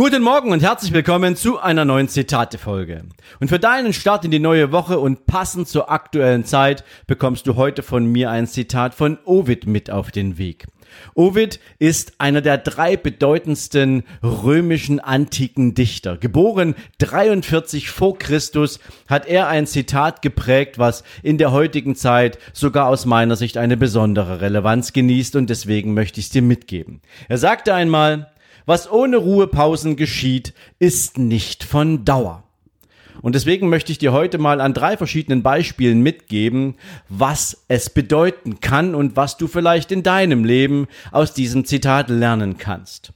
Guten Morgen und herzlich willkommen zu einer neuen Zitate-Folge. Und für deinen Start in die neue Woche und passend zur aktuellen Zeit bekommst du heute von mir ein Zitat von Ovid mit auf den Weg. Ovid ist einer der drei bedeutendsten römischen antiken Dichter. Geboren 43 vor Christus hat er ein Zitat geprägt, was in der heutigen Zeit sogar aus meiner Sicht eine besondere Relevanz genießt und deswegen möchte ich es dir mitgeben. Er sagte einmal, was ohne Ruhepausen geschieht, ist nicht von Dauer. Und deswegen möchte ich dir heute mal an drei verschiedenen Beispielen mitgeben, was es bedeuten kann und was du vielleicht in deinem Leben aus diesem Zitat lernen kannst.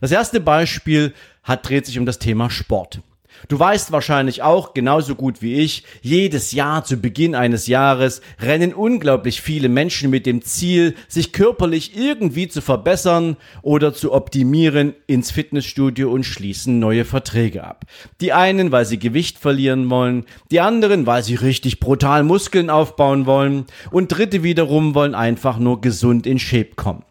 Das erste Beispiel hat, dreht sich um das Thema Sport. Du weißt wahrscheinlich auch, genauso gut wie ich, jedes Jahr zu Beginn eines Jahres rennen unglaublich viele Menschen mit dem Ziel, sich körperlich irgendwie zu verbessern oder zu optimieren ins Fitnessstudio und schließen neue Verträge ab. Die einen, weil sie Gewicht verlieren wollen, die anderen, weil sie richtig brutal Muskeln aufbauen wollen und dritte wiederum wollen einfach nur gesund in Shape kommen.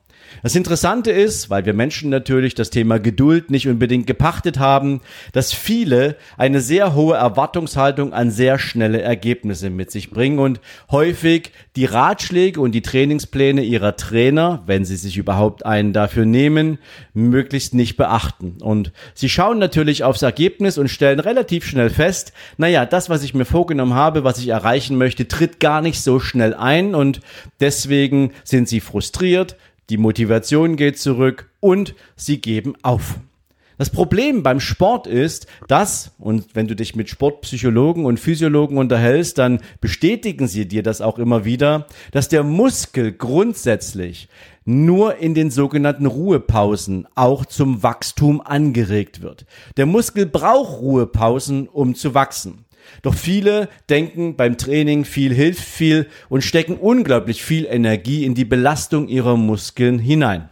Das Interessante ist, weil wir Menschen natürlich das Thema Geduld nicht unbedingt gepachtet haben, dass viele eine sehr hohe Erwartungshaltung an sehr schnelle Ergebnisse mit sich bringen und häufig die Ratschläge und die Trainingspläne ihrer Trainer, wenn sie sich überhaupt einen dafür nehmen, möglichst nicht beachten. Und sie schauen natürlich aufs Ergebnis und stellen relativ schnell fest, naja, das, was ich mir vorgenommen habe, was ich erreichen möchte, tritt gar nicht so schnell ein und deswegen sind sie frustriert, die Motivation geht zurück und sie geben auf. Das Problem beim Sport ist, dass, und wenn du dich mit Sportpsychologen und Physiologen unterhältst, dann bestätigen sie dir das auch immer wieder, dass der Muskel grundsätzlich nur in den sogenannten Ruhepausen auch zum Wachstum angeregt wird. Der Muskel braucht Ruhepausen, um zu wachsen. Doch viele denken beim Training viel hilft viel und stecken unglaublich viel Energie in die Belastung ihrer Muskeln hinein.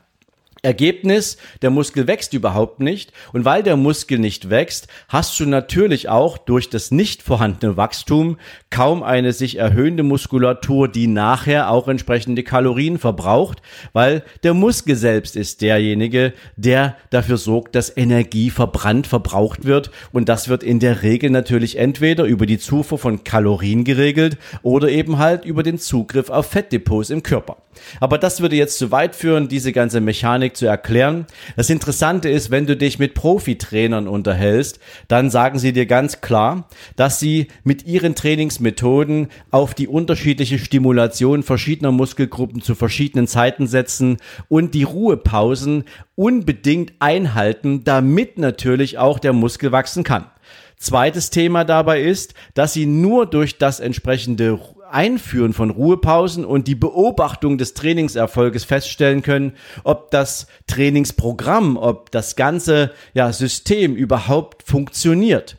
Ergebnis, der Muskel wächst überhaupt nicht. Und weil der Muskel nicht wächst, hast du natürlich auch durch das nicht vorhandene Wachstum kaum eine sich erhöhende Muskulatur, die nachher auch entsprechende Kalorien verbraucht, weil der Muskel selbst ist derjenige, der dafür sorgt, dass Energie verbrannt, verbraucht wird. Und das wird in der Regel natürlich entweder über die Zufuhr von Kalorien geregelt oder eben halt über den Zugriff auf Fettdepots im Körper. Aber das würde jetzt zu weit führen, diese ganze Mechanik zu erklären. Das Interessante ist, wenn du dich mit Profitrainern unterhältst, dann sagen sie dir ganz klar, dass sie mit ihren Trainingsmethoden auf die unterschiedliche Stimulation verschiedener Muskelgruppen zu verschiedenen Zeiten setzen und die Ruhepausen unbedingt einhalten, damit natürlich auch der Muskel wachsen kann. Zweites Thema dabei ist, dass sie nur durch das entsprechende Einführen von Ruhepausen und die Beobachtung des Trainingserfolges feststellen können, ob das Trainingsprogramm, ob das ganze ja, System überhaupt funktioniert.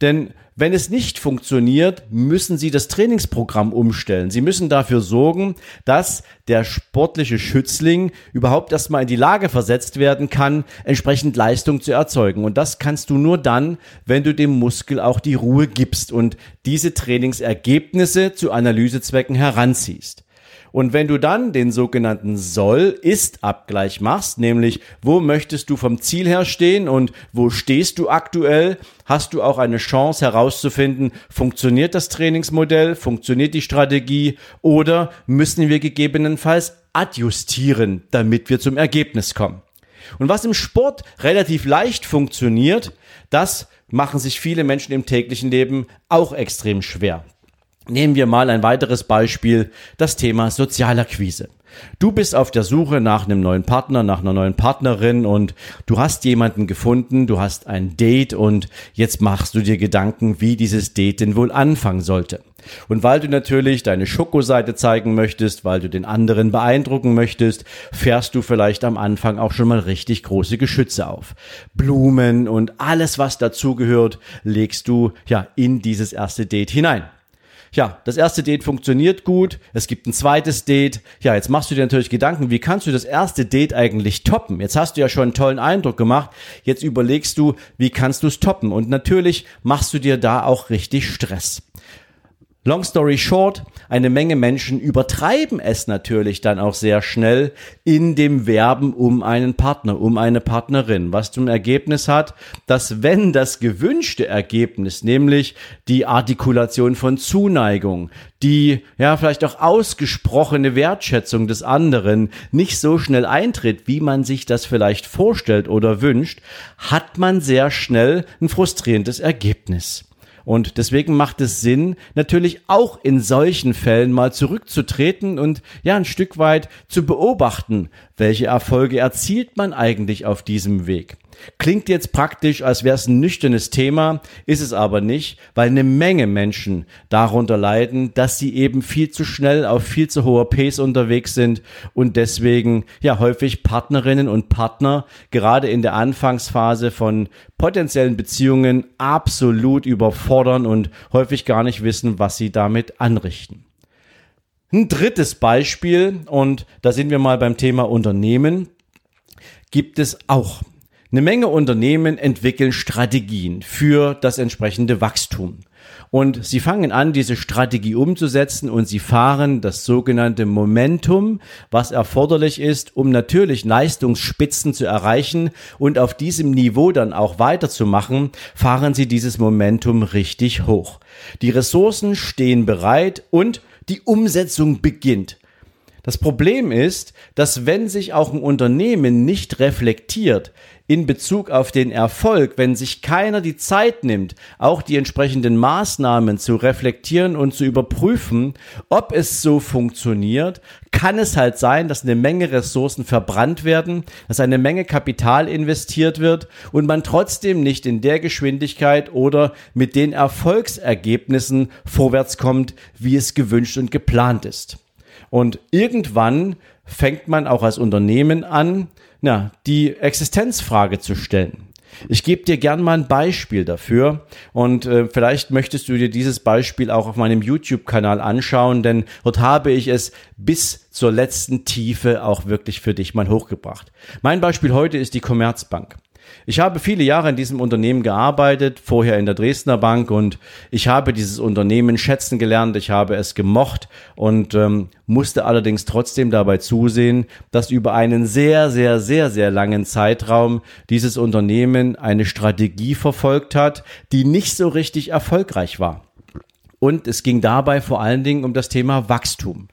Denn wenn es nicht funktioniert, müssen Sie das Trainingsprogramm umstellen. Sie müssen dafür sorgen, dass der sportliche Schützling überhaupt erstmal in die Lage versetzt werden kann, entsprechend Leistung zu erzeugen. Und das kannst du nur dann, wenn du dem Muskel auch die Ruhe gibst und diese Trainingsergebnisse zu Analysezwecken heranziehst. Und wenn du dann den sogenannten Soll-Ist-Abgleich machst, nämlich wo möchtest du vom Ziel her stehen und wo stehst du aktuell, hast du auch eine Chance herauszufinden, funktioniert das Trainingsmodell, funktioniert die Strategie oder müssen wir gegebenenfalls adjustieren, damit wir zum Ergebnis kommen. Und was im Sport relativ leicht funktioniert, das machen sich viele Menschen im täglichen Leben auch extrem schwer. Nehmen wir mal ein weiteres Beispiel, das Thema Sozialakquise. Du bist auf der Suche nach einem neuen Partner, nach einer neuen Partnerin und du hast jemanden gefunden, du hast ein Date und jetzt machst du dir Gedanken, wie dieses Date denn wohl anfangen sollte. Und weil du natürlich deine Schokoseite zeigen möchtest, weil du den anderen beeindrucken möchtest, fährst du vielleicht am Anfang auch schon mal richtig große Geschütze auf. Blumen und alles, was dazugehört, legst du ja in dieses erste Date hinein. Ja, das erste Date funktioniert gut. Es gibt ein zweites Date. Ja, jetzt machst du dir natürlich Gedanken, wie kannst du das erste Date eigentlich toppen? Jetzt hast du ja schon einen tollen Eindruck gemacht. Jetzt überlegst du, wie kannst du es toppen? Und natürlich machst du dir da auch richtig Stress. Long story short, eine Menge Menschen übertreiben es natürlich dann auch sehr schnell in dem Werben um einen Partner, um eine Partnerin, was zum Ergebnis hat, dass wenn das gewünschte Ergebnis, nämlich die Artikulation von Zuneigung, die ja vielleicht auch ausgesprochene Wertschätzung des anderen nicht so schnell eintritt, wie man sich das vielleicht vorstellt oder wünscht, hat man sehr schnell ein frustrierendes Ergebnis. Und deswegen macht es Sinn, natürlich auch in solchen Fällen mal zurückzutreten und ja ein Stück weit zu beobachten, welche Erfolge erzielt man eigentlich auf diesem Weg. Klingt jetzt praktisch, als wäre es ein nüchternes Thema, ist es aber nicht, weil eine Menge Menschen darunter leiden, dass sie eben viel zu schnell auf viel zu hoher Pace unterwegs sind und deswegen ja häufig Partnerinnen und Partner gerade in der Anfangsphase von potenziellen Beziehungen absolut überfordern und häufig gar nicht wissen, was sie damit anrichten. Ein drittes Beispiel, und da sind wir mal beim Thema Unternehmen, gibt es auch. Eine Menge Unternehmen entwickeln Strategien für das entsprechende Wachstum. Und sie fangen an, diese Strategie umzusetzen und sie fahren das sogenannte Momentum, was erforderlich ist, um natürlich Leistungsspitzen zu erreichen und auf diesem Niveau dann auch weiterzumachen, fahren sie dieses Momentum richtig hoch. Die Ressourcen stehen bereit und die Umsetzung beginnt. Das Problem ist, dass wenn sich auch ein Unternehmen nicht reflektiert in Bezug auf den Erfolg, wenn sich keiner die Zeit nimmt, auch die entsprechenden Maßnahmen zu reflektieren und zu überprüfen, ob es so funktioniert, kann es halt sein, dass eine Menge Ressourcen verbrannt werden, dass eine Menge Kapital investiert wird und man trotzdem nicht in der Geschwindigkeit oder mit den Erfolgsergebnissen vorwärts kommt, wie es gewünscht und geplant ist. Und irgendwann fängt man auch als Unternehmen an, na, die Existenzfrage zu stellen. Ich gebe dir gern mal ein Beispiel dafür und äh, vielleicht möchtest du dir dieses Beispiel auch auf meinem YouTube-Kanal anschauen, denn dort habe ich es bis zur letzten Tiefe auch wirklich für dich mal hochgebracht. Mein Beispiel heute ist die Commerzbank. Ich habe viele Jahre in diesem Unternehmen gearbeitet, vorher in der Dresdner Bank und ich habe dieses Unternehmen schätzen gelernt, ich habe es gemocht und ähm, musste allerdings trotzdem dabei zusehen, dass über einen sehr, sehr, sehr, sehr langen Zeitraum dieses Unternehmen eine Strategie verfolgt hat, die nicht so richtig erfolgreich war. Und es ging dabei vor allen Dingen um das Thema Wachstum.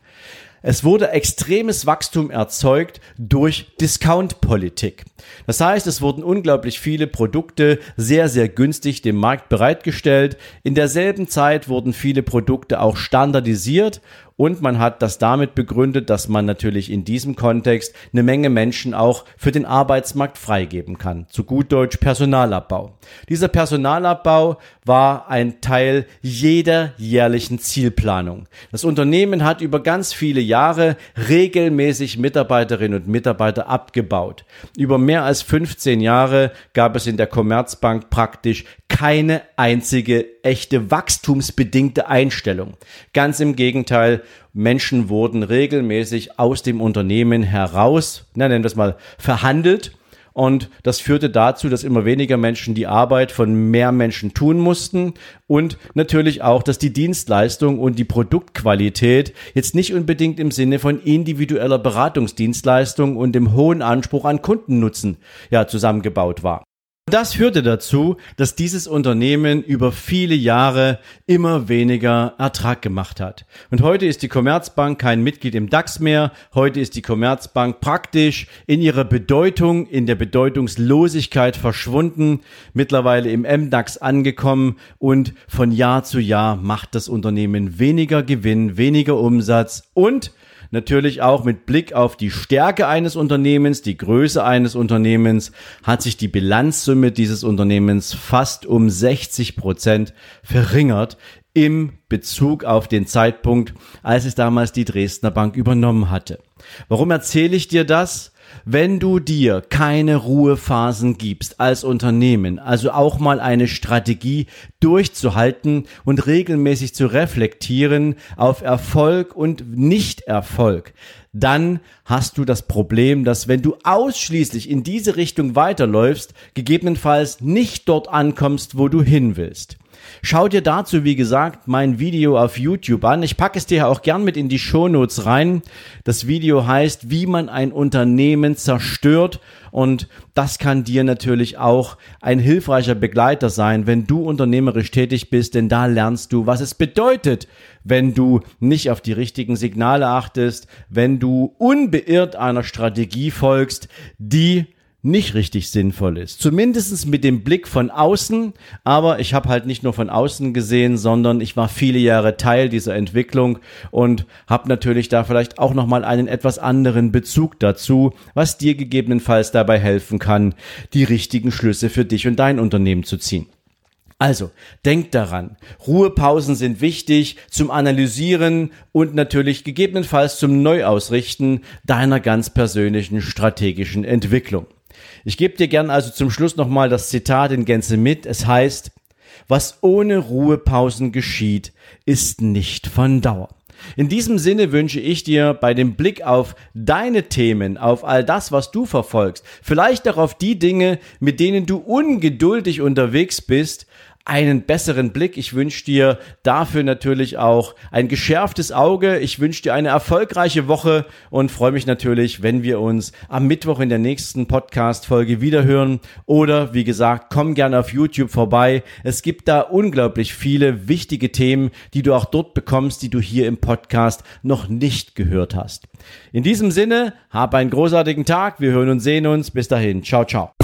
Es wurde extremes Wachstum erzeugt durch Discount-Politik. Das heißt, es wurden unglaublich viele Produkte sehr, sehr günstig dem Markt bereitgestellt. In derselben Zeit wurden viele Produkte auch standardisiert und man hat das damit begründet, dass man natürlich in diesem Kontext eine Menge Menschen auch für den Arbeitsmarkt freigeben kann. Zu gut Deutsch Personalabbau. Dieser Personalabbau war ein Teil jeder jährlichen Zielplanung. Das Unternehmen hat über ganz viele Jahre regelmäßig Mitarbeiterinnen und Mitarbeiter abgebaut. Über mehr als 15 Jahre gab es in der Commerzbank praktisch keine einzige echte wachstumsbedingte Einstellung. Ganz im Gegenteil, Menschen wurden regelmäßig aus dem Unternehmen heraus, na, nennen wir es mal, verhandelt. Und das führte dazu, dass immer weniger Menschen die Arbeit von mehr Menschen tun mussten und natürlich auch, dass die Dienstleistung und die Produktqualität jetzt nicht unbedingt im Sinne von individueller Beratungsdienstleistung und dem hohen Anspruch an Kundennutzen ja zusammengebaut war. Das führte dazu, dass dieses Unternehmen über viele Jahre immer weniger Ertrag gemacht hat. Und heute ist die Commerzbank kein Mitglied im DAX mehr. Heute ist die Commerzbank praktisch in ihrer Bedeutung, in der Bedeutungslosigkeit verschwunden, mittlerweile im MDAX angekommen und von Jahr zu Jahr macht das Unternehmen weniger Gewinn, weniger Umsatz und natürlich auch mit Blick auf die Stärke eines Unternehmens, die Größe eines Unternehmens, hat sich die Bilanzsumme dieses Unternehmens fast um 60 Prozent verringert im Bezug auf den Zeitpunkt, als es damals die Dresdner Bank übernommen hatte. Warum erzähle ich dir das? Wenn du dir keine Ruhephasen gibst als Unternehmen, also auch mal eine Strategie durchzuhalten und regelmäßig zu reflektieren auf Erfolg und Nichterfolg, dann hast du das Problem, dass wenn du ausschließlich in diese Richtung weiterläufst, gegebenenfalls nicht dort ankommst, wo du hin willst. Schau dir dazu, wie gesagt, mein Video auf YouTube an. Ich packe es dir auch gern mit in die Shownotes rein. Das Video heißt, wie man ein Unternehmen zerstört. Und das kann dir natürlich auch ein hilfreicher Begleiter sein, wenn du unternehmerisch tätig bist, denn da lernst du, was es bedeutet, wenn du nicht auf die richtigen Signale achtest, wenn du unbeirrt einer Strategie folgst, die nicht richtig sinnvoll ist. Zumindestens mit dem Blick von außen, aber ich habe halt nicht nur von außen gesehen, sondern ich war viele Jahre Teil dieser Entwicklung und habe natürlich da vielleicht auch nochmal einen etwas anderen Bezug dazu, was dir gegebenenfalls dabei helfen kann, die richtigen Schlüsse für dich und dein Unternehmen zu ziehen. Also, denk daran, Ruhepausen sind wichtig zum Analysieren und natürlich gegebenenfalls zum Neuausrichten deiner ganz persönlichen strategischen Entwicklung. Ich gebe dir gern also zum Schluss nochmal das Zitat in Gänze mit. Es heißt, was ohne Ruhepausen geschieht, ist nicht von Dauer. In diesem Sinne wünsche ich dir bei dem Blick auf deine Themen, auf all das, was du verfolgst, vielleicht auch auf die Dinge, mit denen du ungeduldig unterwegs bist, einen besseren Blick. Ich wünsche dir dafür natürlich auch ein geschärftes Auge. Ich wünsche dir eine erfolgreiche Woche und freue mich natürlich, wenn wir uns am Mittwoch in der nächsten Podcast-Folge wiederhören. Oder wie gesagt, komm gerne auf YouTube vorbei. Es gibt da unglaublich viele wichtige Themen, die du auch dort bekommst, die du hier im Podcast noch nicht gehört hast. In diesem Sinne, hab einen großartigen Tag. Wir hören und sehen uns. Bis dahin. Ciao, ciao.